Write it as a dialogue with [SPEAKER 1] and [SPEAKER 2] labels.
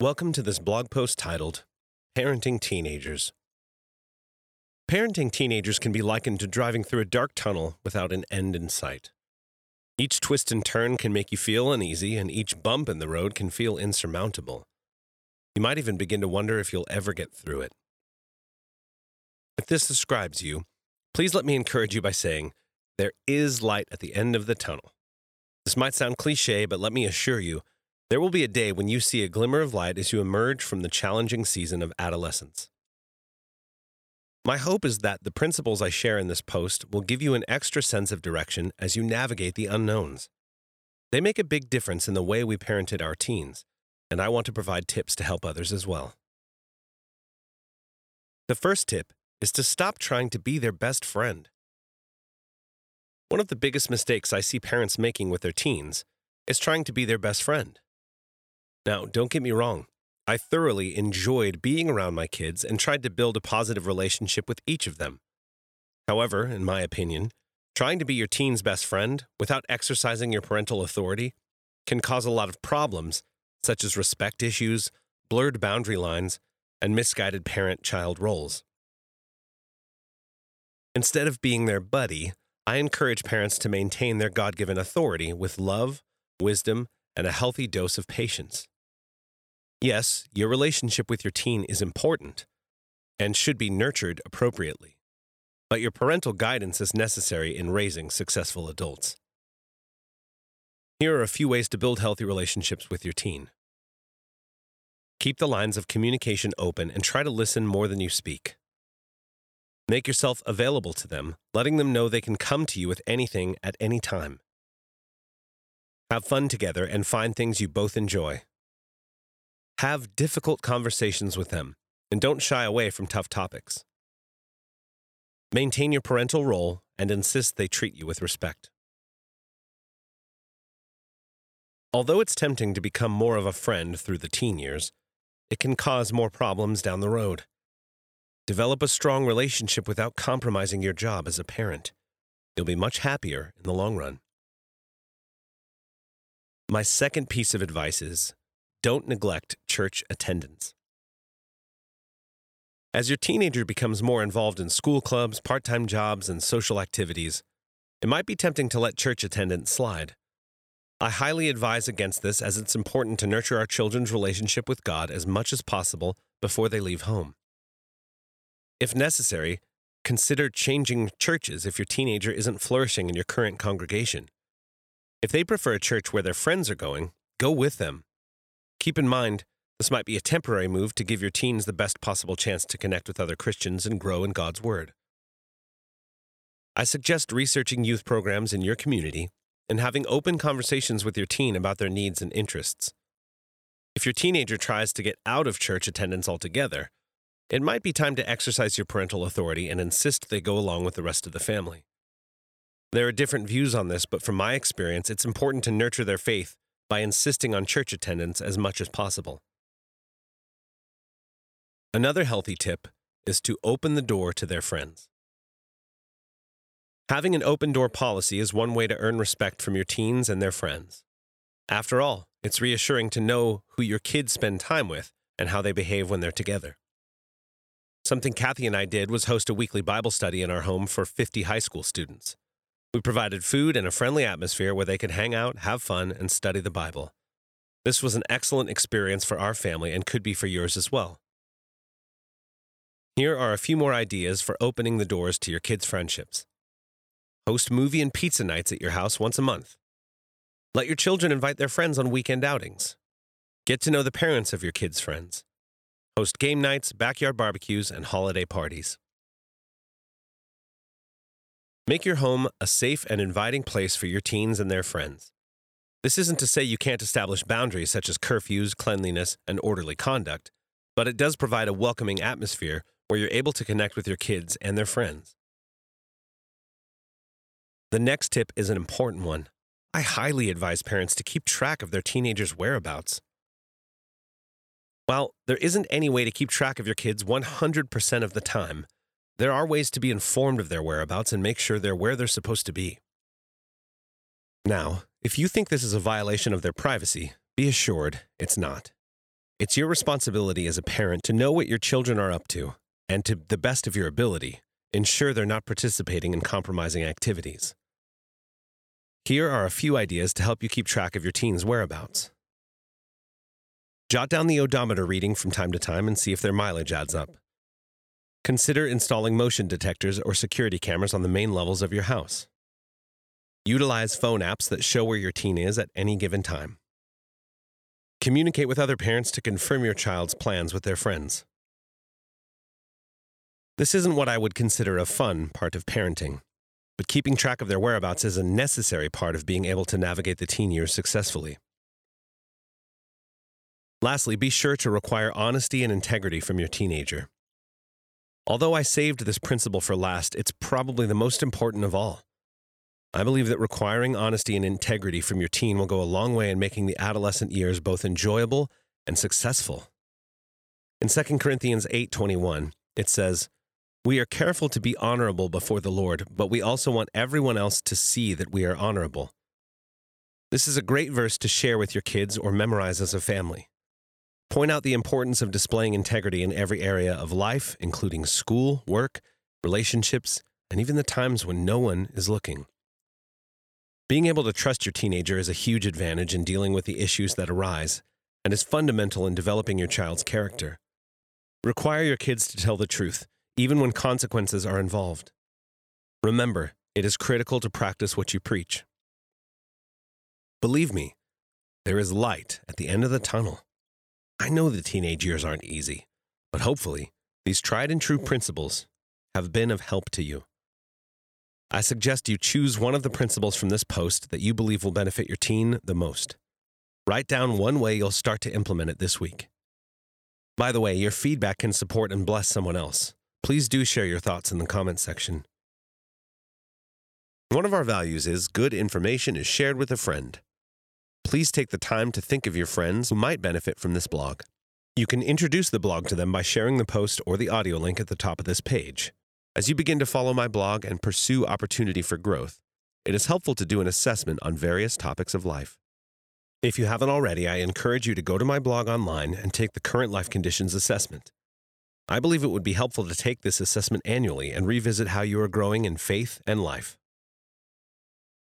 [SPEAKER 1] Welcome to this blog post titled Parenting Teenagers. Parenting teenagers can be likened to driving through a dark tunnel without an end in sight. Each twist and turn can make you feel uneasy, and each bump in the road can feel insurmountable. You might even begin to wonder if you'll ever get through it. If this describes you, please let me encourage you by saying, There is light at the end of the tunnel. This might sound cliche, but let me assure you, there will be a day when you see a glimmer of light as you emerge from the challenging season of adolescence. My hope is that the principles I share in this post will give you an extra sense of direction as you navigate the unknowns. They make a big difference in the way we parented our teens, and I want to provide tips to help others as well. The first tip is to stop trying to be their best friend. One of the biggest mistakes I see parents making with their teens is trying to be their best friend. Now, don't get me wrong, I thoroughly enjoyed being around my kids and tried to build a positive relationship with each of them. However, in my opinion, trying to be your teen's best friend without exercising your parental authority can cause a lot of problems, such as respect issues, blurred boundary lines, and misguided parent child roles. Instead of being their buddy, I encourage parents to maintain their God given authority with love, wisdom, and a healthy dose of patience. Yes, your relationship with your teen is important and should be nurtured appropriately, but your parental guidance is necessary in raising successful adults. Here are a few ways to build healthy relationships with your teen. Keep the lines of communication open and try to listen more than you speak. Make yourself available to them, letting them know they can come to you with anything at any time. Have fun together and find things you both enjoy. Have difficult conversations with them and don't shy away from tough topics. Maintain your parental role and insist they treat you with respect. Although it's tempting to become more of a friend through the teen years, it can cause more problems down the road. Develop a strong relationship without compromising your job as a parent. You'll be much happier in the long run. My second piece of advice is don't neglect church attendance. As your teenager becomes more involved in school clubs, part time jobs, and social activities, it might be tempting to let church attendance slide. I highly advise against this as it's important to nurture our children's relationship with God as much as possible before they leave home. If necessary, consider changing churches if your teenager isn't flourishing in your current congregation. If they prefer a church where their friends are going, go with them. Keep in mind, this might be a temporary move to give your teens the best possible chance to connect with other Christians and grow in God's Word. I suggest researching youth programs in your community and having open conversations with your teen about their needs and interests. If your teenager tries to get out of church attendance altogether, it might be time to exercise your parental authority and insist they go along with the rest of the family. There are different views on this, but from my experience, it's important to nurture their faith by insisting on church attendance as much as possible. Another healthy tip is to open the door to their friends. Having an open door policy is one way to earn respect from your teens and their friends. After all, it's reassuring to know who your kids spend time with and how they behave when they're together. Something Kathy and I did was host a weekly Bible study in our home for 50 high school students. We provided food and a friendly atmosphere where they could hang out, have fun, and study the Bible. This was an excellent experience for our family and could be for yours as well. Here are a few more ideas for opening the doors to your kids' friendships. Host movie and pizza nights at your house once a month. Let your children invite their friends on weekend outings. Get to know the parents of your kids' friends. Host game nights, backyard barbecues, and holiday parties. Make your home a safe and inviting place for your teens and their friends. This isn't to say you can't establish boundaries such as curfews, cleanliness, and orderly conduct, but it does provide a welcoming atmosphere where you're able to connect with your kids and their friends. The next tip is an important one. I highly advise parents to keep track of their teenagers' whereabouts. While there isn't any way to keep track of your kids 100% of the time, there are ways to be informed of their whereabouts and make sure they're where they're supposed to be. Now, if you think this is a violation of their privacy, be assured it's not. It's your responsibility as a parent to know what your children are up to and, to the best of your ability, ensure they're not participating in compromising activities. Here are a few ideas to help you keep track of your teen's whereabouts. Jot down the odometer reading from time to time and see if their mileage adds up. Consider installing motion detectors or security cameras on the main levels of your house. Utilize phone apps that show where your teen is at any given time. Communicate with other parents to confirm your child's plans with their friends. This isn't what I would consider a fun part of parenting, but keeping track of their whereabouts is a necessary part of being able to navigate the teen years successfully. Lastly, be sure to require honesty and integrity from your teenager. Although I saved this principle for last, it's probably the most important of all. I believe that requiring honesty and integrity from your teen will go a long way in making the adolescent years both enjoyable and successful. In 2 Corinthians 8:21, it says, "We are careful to be honorable before the Lord, but we also want everyone else to see that we are honorable." This is a great verse to share with your kids or memorize as a family. Point out the importance of displaying integrity in every area of life, including school, work, relationships, and even the times when no one is looking. Being able to trust your teenager is a huge advantage in dealing with the issues that arise and is fundamental in developing your child's character. Require your kids to tell the truth, even when consequences are involved. Remember, it is critical to practice what you preach. Believe me, there is light at the end of the tunnel. I know the teenage years aren't easy, but hopefully, these tried and true principles have been of help to you. I suggest you choose one of the principles from this post that you believe will benefit your teen the most. Write down one way you'll start to implement it this week. By the way, your feedback can support and bless someone else. Please do share your thoughts in the comments section. One of our values is good information is shared with a friend please take the time to think of your friends who might benefit from this blog. You can introduce the blog to them by sharing the post or the audio link at the top of this page. As you begin to follow my blog and pursue opportunity for growth, it is helpful to do an assessment on various topics of life. If you haven't already, I encourage you to go to my blog online and take the Current Life Conditions Assessment. I believe it would be helpful to take this assessment annually and revisit how you are growing in faith and life.